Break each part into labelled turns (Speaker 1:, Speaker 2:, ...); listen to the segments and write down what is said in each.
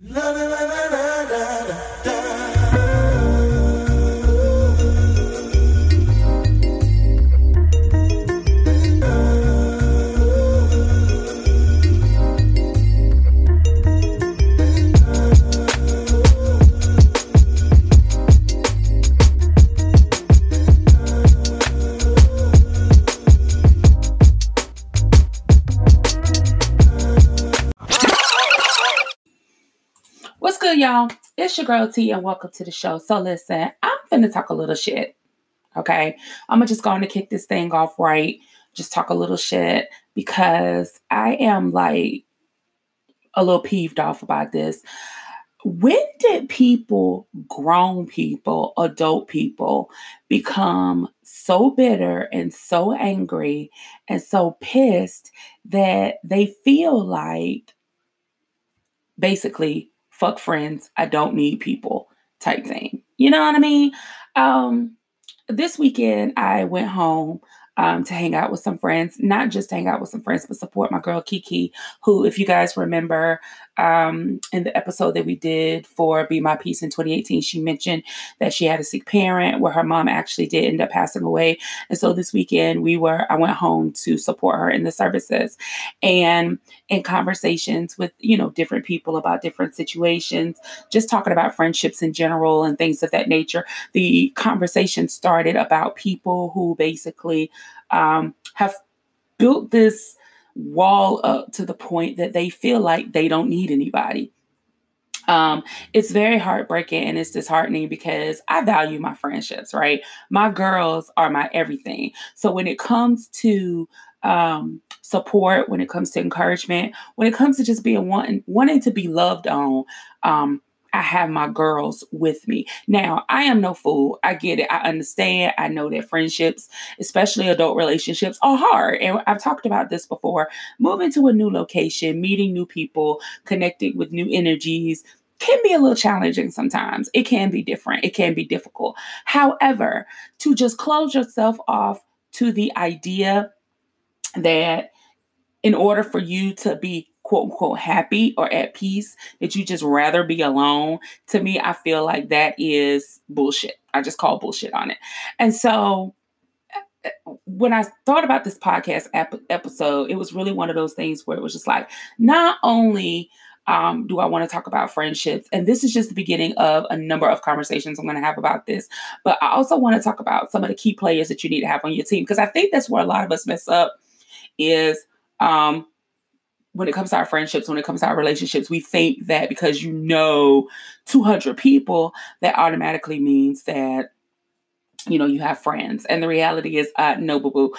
Speaker 1: What's your girl T, and welcome to the show. So, listen, I'm finna talk a little shit. Okay, I'm gonna just going to kick this thing off right. Just talk a little shit because I am like a little peeved off about this. When did people, grown people, adult people, become so bitter and so angry and so pissed that they feel like basically fuck friends, I don't need people type thing. You know what I mean? Um, this weekend I went home um, to hang out with some friends, not just hang out with some friends, but support my girl Kiki, who, if you guys remember, um, in the episode that we did for Be My Peace in 2018, she mentioned that she had a sick parent where her mom actually did end up passing away. And so this weekend we were, I went home to support her in the services and in conversations with, you know, different people about different situations, just talking about friendships in general and things of that nature. The conversation started about people who basically um, have built this wall up to the point that they feel like they don't need anybody. Um, it's very heartbreaking and it's disheartening because I value my friendships, right? My girls are my everything. So when it comes to um, support, when it comes to encouragement, when it comes to just being wanting wanting to be loved on, um, I have my girls with me. Now, I am no fool. I get it. I understand. I know that friendships, especially adult relationships, are hard. And I've talked about this before. Moving to a new location, meeting new people, connecting with new energies, can be a little challenging sometimes. It can be different. It can be difficult. However, to just close yourself off to the idea that in order for you to be quote unquote happy or at peace, that you just rather be alone, to me, I feel like that is bullshit. I just call bullshit on it. And so when I thought about this podcast ep- episode, it was really one of those things where it was just like, not only um, do I want to talk about friendships, and this is just the beginning of a number of conversations I'm going to have about this, but I also want to talk about some of the key players that you need to have on your team because I think that's where a lot of us mess up is um, when it comes to our friendships, when it comes to our relationships, we think that because you know 200 people, that automatically means that you know you have friends. And the reality is uh no boo boo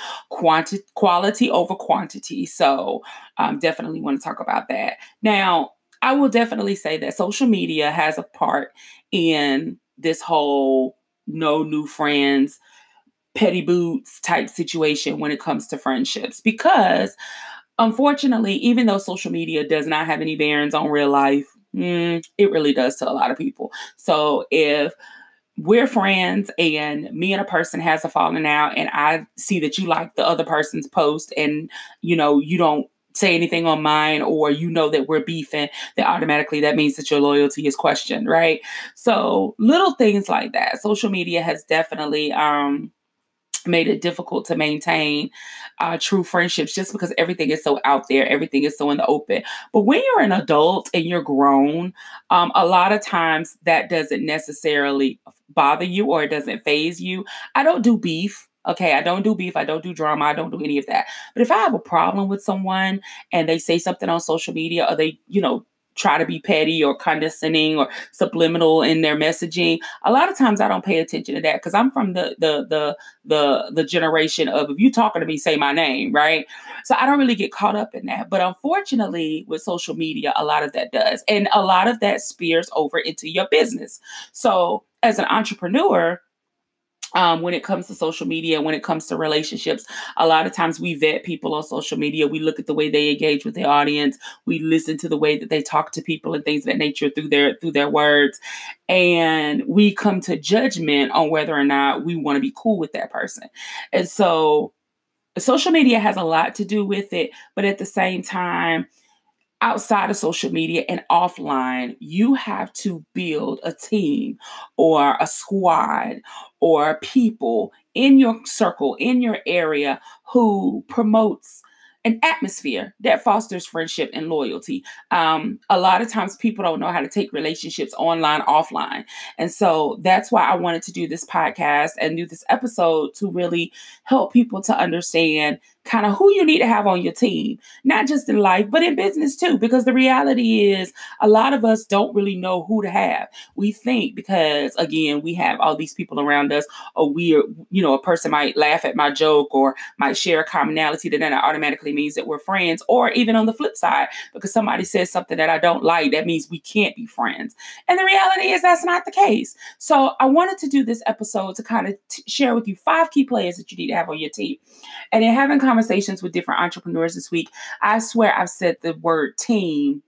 Speaker 1: quality over quantity. So um definitely want to talk about that. Now i will definitely say that social media has a part in this whole no new friends petty boots type situation when it comes to friendships. Because unfortunately, even though social media does not have any bearings on real life, mm, it really does to a lot of people. So if we're friends and me and a person has a falling out and I see that you like the other person's post and you know you don't say anything on mine or you know that we're beefing, then automatically that means that your loyalty is questioned, right? So little things like that. Social media has definitely um made it difficult to maintain uh, true friendships just because everything is so out there, everything is so in the open. But when you're an adult and you're grown, um, a lot of times that doesn't necessarily bother you or it doesn't faze you. I don't do beef. Okay, I don't do beef. I don't do drama. I don't do any of that. But if I have a problem with someone and they say something on social media or they, you know, try to be petty or condescending or subliminal in their messaging a lot of times i don't pay attention to that because i'm from the the the the the generation of if you talking to me say my name right? So i don't really get caught up in that. But unfortunately with social media a lot of that does. And a lot of that spears over into your business. So as an entrepreneur um, when it comes to social media, when it comes to relationships, a lot of times we vet people on social media. We look at the way they engage with the audience. We listen to the way that they talk to people and things of that nature through their through their words, and we come to judgment on whether or not we want to be cool with that person. And so, social media has a lot to do with it, but at the same time outside of social media and offline, you have to build a team or a squad or people in your circle, in your area who promotes an atmosphere that fosters friendship and loyalty. Um, a lot of times people don't know how to take relationships online, offline. And so that's why I wanted to do this podcast and do this episode to really help people to understand kind of who you need to have on your team, not just in life, but in business too. Because the reality is, a lot of us don't really know who to have. We think because, again, we have all these people around us, or we are, you know, a person might laugh at my joke or might share a commonality that then automatically means that we're friends. Or even on the flip side, because somebody says something that I don't like, that means we can't be friends. And the reality is, that's not the case. So I wanted to do this episode to kind of t- share with you five key players that you need to have on your team. And in having conversations with different entrepreneurs this week, I swear I've said the word team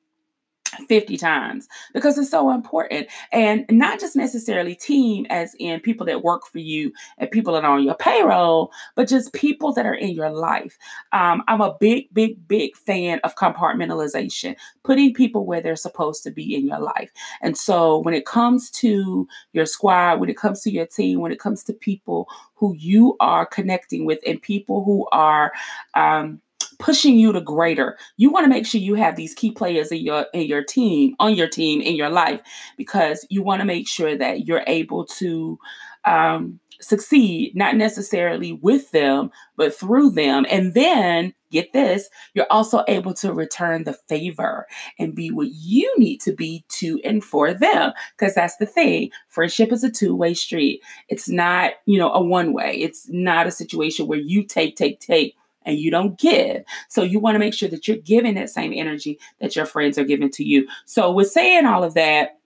Speaker 1: 50 times because it's so important. And not just necessarily team as in people that work for you and people that are on your payroll but just people that are in your life. Um, i'm a big big big fan of compartmentalization putting people where they're supposed to be in your life. And so when it comes to your squad when it comes to your team when it comes to people who you are connecting with and people who are um, pushing you to greater. You want to make sure you have these key players in your in your team, on your team, in your life, because you want to make sure that you're able to um, succeed, not necessarily with them, but through them. And then get this, you're also able to return the favor and be what you need to be to and for them. Because that's the thing. Friendship is a two-way street. It's not, you know, a one-way. It's not a situation where you take, take, take and you don't give. So you want to make sure that you're giving that same energy that your friends are giving to you. So with saying all of that,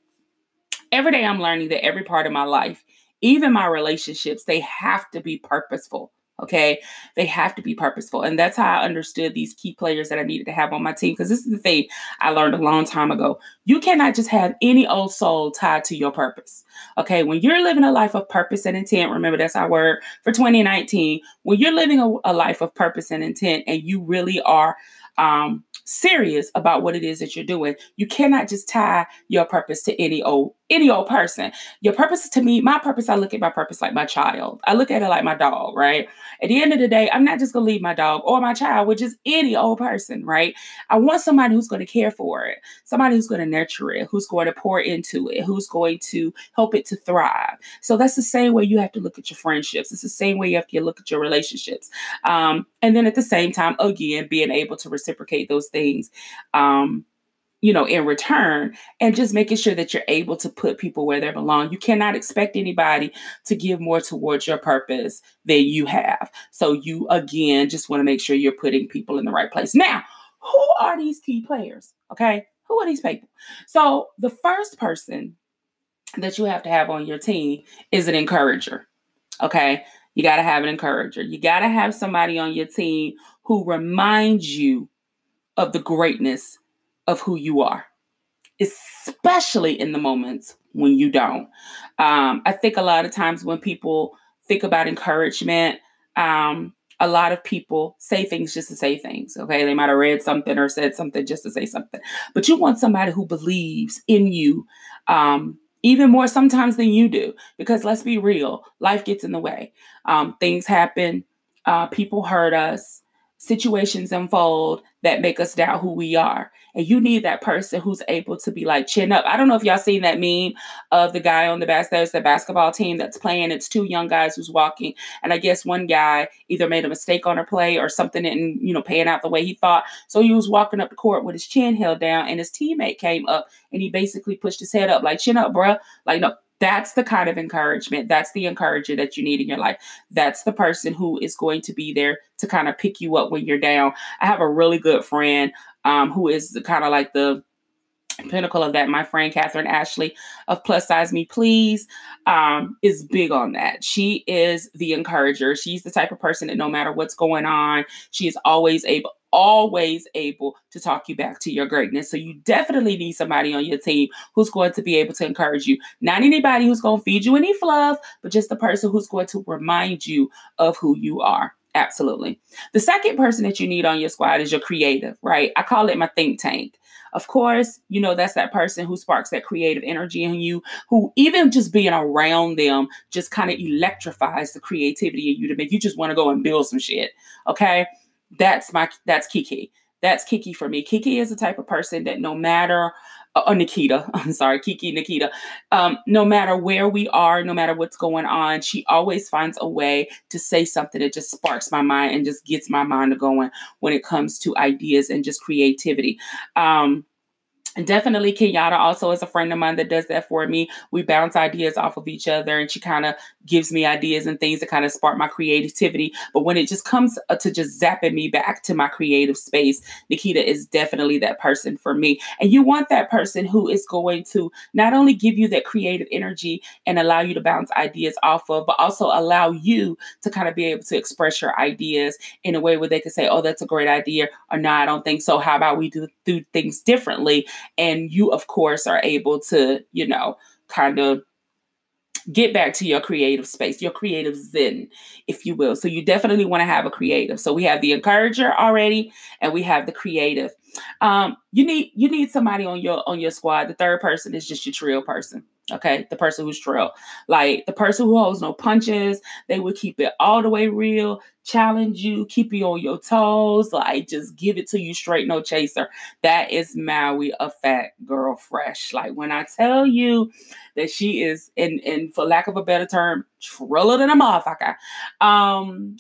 Speaker 1: every day I'm learning that every part of my life, even my relationships, they have to be purposeful. Okay. They have to be purposeful. And that's how I understood these key players that I needed to have on my team. Because this is the thing I learned a long time ago. You cannot just have any old soul tied to your purpose. Okay. When you're living a life of purpose and intent, remember that's our word for 2019. When you're living a, a life of purpose and intent and you really are um, serious about what it is that you're doing. You cannot just tie your purpose to any old any old person. Your purpose to me, my purpose, I look at my purpose like my child. I look at it like my dog, right? At the end of the day, I'm not just gonna leave my dog or my child with just any old person, right? I want somebody who's gonna care for it, somebody who's gonna nurture it, who's going to pour into it, who's going to help it to thrive. So that's the same way you have to look at your friendships. It's the same way you have to look at your relationships. Um, and then at the same time, again, being able to reciprocate those things. Um, you know, in return, and just making sure that you're able to put people where they belong. You cannot expect anybody to give more towards your purpose than you have. So, you again just want to make sure you're putting people in the right place. Now, who are these key players? Okay, who are these people? So, the first person that you have to have on your team is an encourager. Okay, you got to have an encourager. You got to have somebody on your team who reminds you of the greatness of who you are, especially in the moments when you don't. Um, I think a lot of times when people think about encouragement, um, a lot of people say things just to say things. Okay. They might have read something or said something just to say something. But you want somebody who believes in you um, even more sometimes than you do. Because let's be real, life gets in the way. Um, things happen, uh, people hurt us, situations unfold that make us doubt who we are. And you need that person who's able to be like chin up. I don't know if y'all seen that meme of the guy on the bas there's the basketball team that's playing. It's two young guys who's walking. And I guess one guy either made a mistake on a play or something didn't, you know, paying out the way he thought. So he was walking up the court with his chin held down and his teammate came up and he basically pushed his head up like chin up, bruh. Like, no, that's the kind of encouragement. That's the encourager that you need in your life. That's the person who is going to be there to kind of pick you up when you're down. I have a really good friend um, who is kind of like the pinnacle of that. My friend Catherine Ashley of Plus Size Me Please um, is big on that. She is the encourager. She's the type of person that no matter what's going on, she is always able always able to talk you back to your greatness. So you definitely need somebody on your team who's going to be able to encourage you. Not anybody who's going to feed you any fluff, but just the person who's going to remind you of who you are. Absolutely. The second person that you need on your squad is your creative, right? I call it my think tank. Of course, you know, that's that person who sparks that creative energy in you, who even just being around them just kind of electrifies the creativity in you to make you just want to go and build some shit. Okay. That's my, that's Kiki. That's Kiki for me. Kiki is the type of person that no matter oh Nikita, I'm sorry, Kiki Nikita. Um, no matter where we are, no matter what's going on, she always finds a way to say something that just sparks my mind and just gets my mind going when it comes to ideas and just creativity. Um, definitely kenyatta also is a friend of mine that does that for me. We bounce ideas off of each other and she kind of gives me ideas and things that kind of spark my creativity. But when it just comes uh, to just zapping me back to my creative space nikita is definitely that person for me. And you want that person who is going to not only give you that creative energy and allow you to bounce ideas off of but also allow you to kind of be able to express your ideas in a way where they can say oh that's a great idea or no i don't think so. How about we do, do things differently and you, of course, are able to, you know, kind of get back to your creative space, your creative zen, if you will. So you definitely want to have a creative. So we have the encourager already, and we have the creative. Um, you need you need somebody on your on your squad. The third person is just your trio person. Okay, the person who's trill, like the person who holds no punches, they would keep it all the way real, challenge you, keep you on your toes, like just give it to you straight, no chaser. That is Maui, a fat girl fresh. Like when I tell you that she is, in in for lack of a better term, triller than a motherfucker. Um,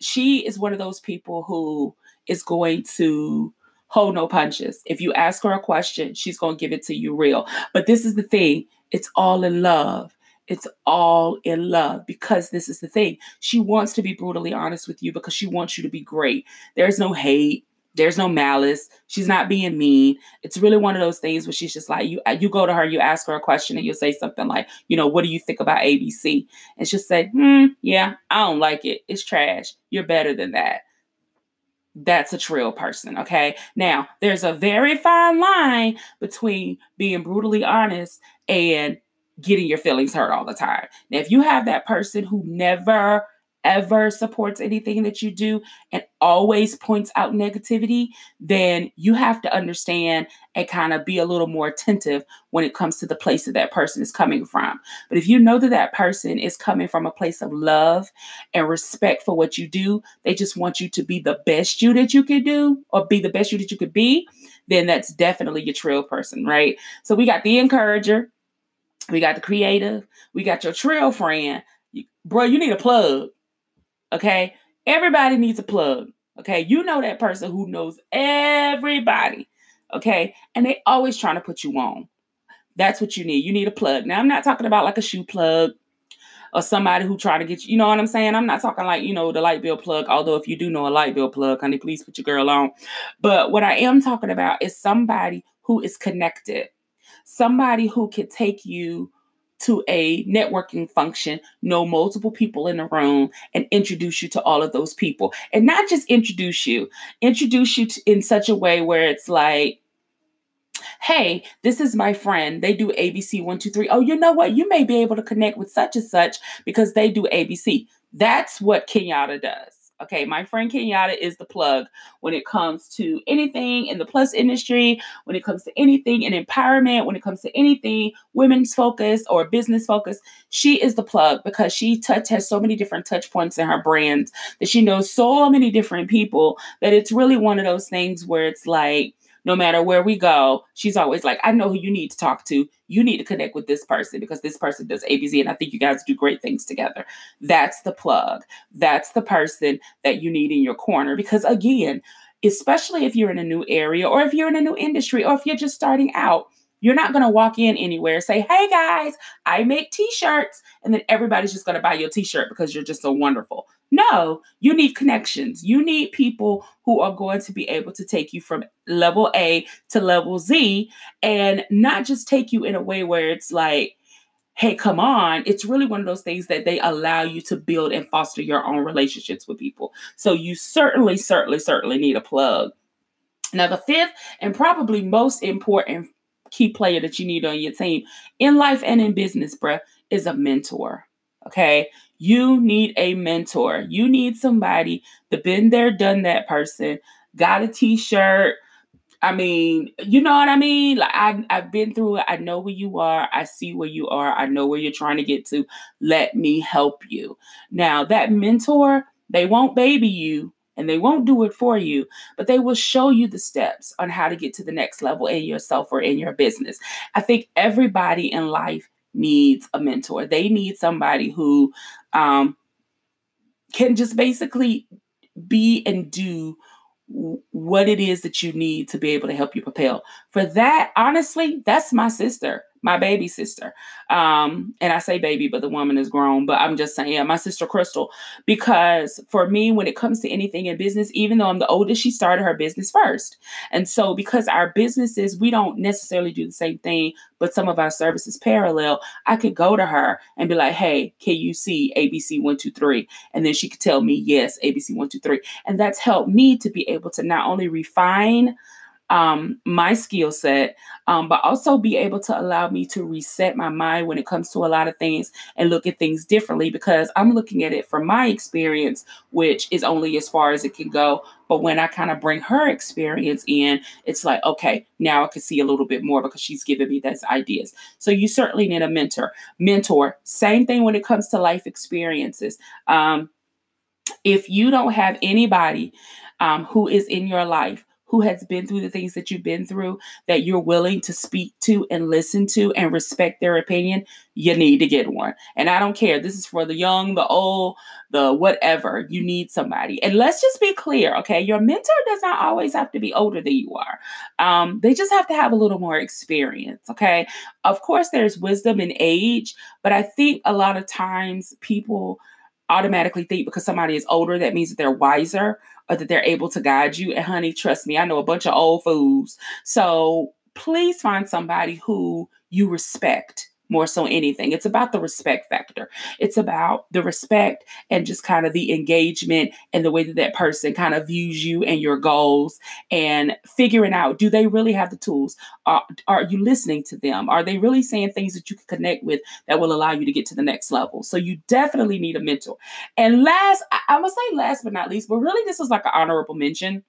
Speaker 1: she is one of those people who is going to hold no punches. If you ask her a question, she's going to give it to you real. But this is the thing it's all in love. It's all in love because this is the thing. She wants to be brutally honest with you because she wants you to be great. There's no hate. There's no malice. She's not being mean. It's really one of those things where she's just like you. You go to her, you ask her a question, and you'll say something like, "You know, what do you think about ABC?" And she'll say, "Hmm, yeah, I don't like it. It's trash. You're better than that." That's a trill person. Okay. Now, there's a very fine line between being brutally honest and getting your feelings hurt all the time. Now, if you have that person who never ever supports anything that you do and always points out negativity, then you have to understand and kind of be a little more attentive when it comes to the place that that person is coming from. But if you know that that person is coming from a place of love and respect for what you do, they just want you to be the best you that you can do or be the best you that you could be, then that's definitely your trill person, right? So we got the encourager, we got the creative, we got your trill friend. Bro, you need a plug. Okay. Everybody needs a plug. Okay. You know that person who knows everybody. Okay. And they always trying to put you on. That's what you need. You need a plug. Now, I'm not talking about like a shoe plug or somebody who try to get you, you know what I'm saying? I'm not talking like, you know, the light bill plug, although if you do know a light bill plug, honey, please put your girl on. But what I am talking about is somebody who is connected, somebody who can take you to a networking function, know multiple people in the room, and introduce you to all of those people. And not just introduce you, introduce you to, in such a way where it's like, hey, this is my friend. They do ABC 123. Oh, you know what? You may be able to connect with such and such because they do ABC. That's what Kenyatta does. Okay, my friend Kenyatta is the plug when it comes to anything in the plus industry, when it comes to anything in empowerment, when it comes to anything women's focus or business focus. She is the plug because she touch has so many different touch points in her brand that she knows so many different people that it's really one of those things where it's like no matter where we go, she's always like, I know who you need to talk to. You need to connect with this person because this person does ABC. And I think you guys do great things together. That's the plug. That's the person that you need in your corner. Because again, especially if you're in a new area or if you're in a new industry or if you're just starting out, you're not going to walk in anywhere, say, hey guys, I make t shirts, and then everybody's just going to buy your t shirt because you're just so wonderful. No, you need connections. You need people who are going to be able to take you from level A to level Z and not just take you in a way where it's like, hey, come on. It's really one of those things that they allow you to build and foster your own relationships with people. So you certainly, certainly, certainly need a plug. Now, the fifth and probably most important key player that you need on your team in life and in business, bruh, is a mentor. Okay. You need a mentor. You need somebody that been there, done that person, got a t-shirt, I mean, you know what I mean? Like I I've been through it. I know where you are. I see where you are. I know where you're trying to get to. Let me help you. Now, that mentor, they won't baby you and they won't do it for you, but they will show you the steps on how to get to the next level in yourself or in your business. I think everybody in life needs a mentor. They need somebody who um, can just basically be and do what it is that you need to be able to help you propel. For that, honestly, that's my sister my baby sister. Um, and I say baby, but the woman is grown. But I'm just saying, my sister Crystal, because for me, when it comes to anything in business, even though I'm the oldest, she started her business first. And so, because our businesses, we don't necessarily do the same thing, but some of our services parallel, I could go to her and be like, hey, can you see ABC 123? And then she could tell me, yes, ABC 123. And that's helped me to be able to not only refine um, my skill set, um, but also be able to allow me to reset my mind when it comes to a lot of things and look at things differently because I'm looking at it from my experience, which is only as far as it can go. But when I kind of bring her experience in, it's like, okay, now I can see a little bit more because she's giving me those ideas. So you certainly need a mentor. Mentor, same thing when it comes to life experiences. Um, if you don't have anybody um, who is in your life who has been through the things that you've been through that you're willing to speak to and listen to and respect their opinion, you need to get one. And I don't care. This is for the young, the old, the whatever. You need somebody. And let's just be clear, okay? Your mentor does not always have to be older than you are. Um, they just have to have a little more experience, okay? Of course, there's wisdom in age, but I think a lot of times people automatically think because somebody is older, that means that they're wiser or that they're able to guide you. And honey, trust me, I know a bunch of old fools. So please find somebody who you respect more so anything. It's about the respect factor. It's about the respect and just kind of the engagement and the way that that person kind of views you and your goals and figuring out do they really have the tools? Are, are you listening to them? Are they really saying things that you can connect with that will allow you to get to the next level? So you definitely need a mentor. And last, I, going to say last but not least, but really this is like an honorable mention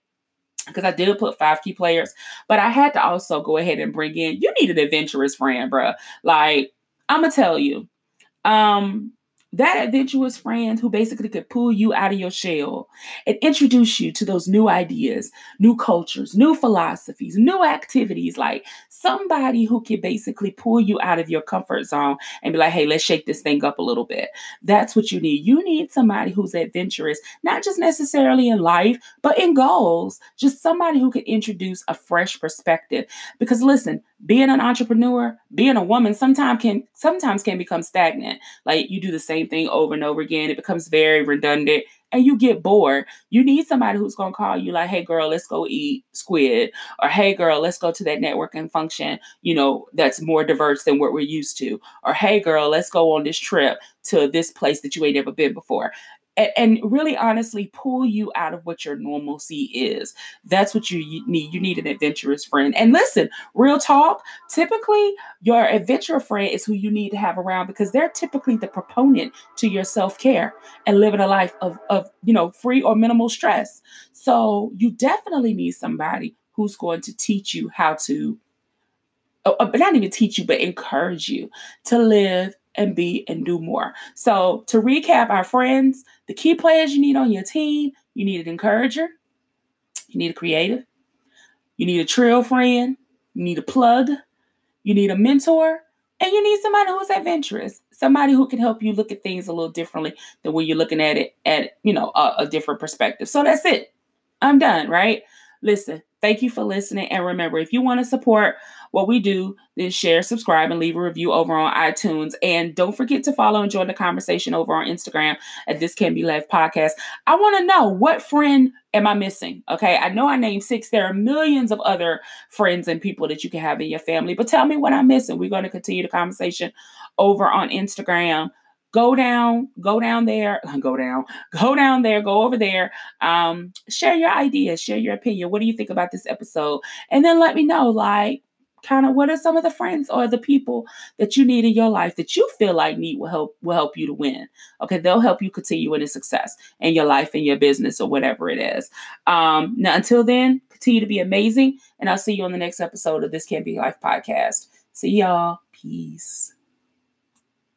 Speaker 1: because I did put five key players, but I had to also go ahead and bring in you need an adventurous friend, bro. Like, I'm gonna tell you, um, that adventurous friend who basically could pull you out of your shell and introduce you to those new ideas, new cultures, new philosophies, new activities, like somebody who can basically pull you out of your comfort zone and be like, hey, let's shake this thing up a little bit. That's what you need. You need somebody who's adventurous, not just necessarily in life, but in goals. Just somebody who can introduce a fresh perspective. Because listen, being an entrepreneur, being a woman sometimes can sometimes can become stagnant. Like you do the same thing over and over again. It becomes very redundant and you get bored. You need somebody who's going to call you like, "Hey girl, let's go eat squid." Or, "Hey girl, let's go to that networking function, you know, that's more diverse than what we're used to." Or, "Hey girl, let's go on this trip to this place that you ain't ever been before." And, and really honestly pull you out of what your normalcy is. That's what you need. You need an adventurous friend. And listen, real talk, typically your adventure friend is who you need to have around because they're typically the proponent to your self-care and living a life of, of you know, free or minimal stress. So you definitely need somebody who's going to teach you how to uh, not even teach you, but encourage you to live and be and do more. So, to recap, our friends, the key players you need on your team you need an encourager, you need a creative, you need a trill friend, you need a plug, you need a mentor, and you need somebody who's adventurous, somebody who can help you look at things a little differently than when you're looking at it at, you know, a, a different perspective. So that's it. I'm done, right? Listen, thank you for listening. And remember, if you want to support what we do, then share, subscribe, and leave a review over on iTunes. And don't forget to follow and join the conversation over on Instagram at This Can't Be Life Podcast. I want to know what friend am I missing? Okay, I know I named six. There are millions of other friends and people that you can have in your family, but tell me what I'm missing. We're going to continue the conversation over on Instagram go down go down there go down go down there go over there um share your ideas share your opinion what do you think about this episode and then let me know like kind of what are some of the friends or the people that you need in your life that you feel like need will help will help you to win okay they'll help you continue in success in your life in your business or whatever it is um now until then Continue to be amazing. And I'll see you on the next episode of This Can't Be Life podcast. See y'all. Peace.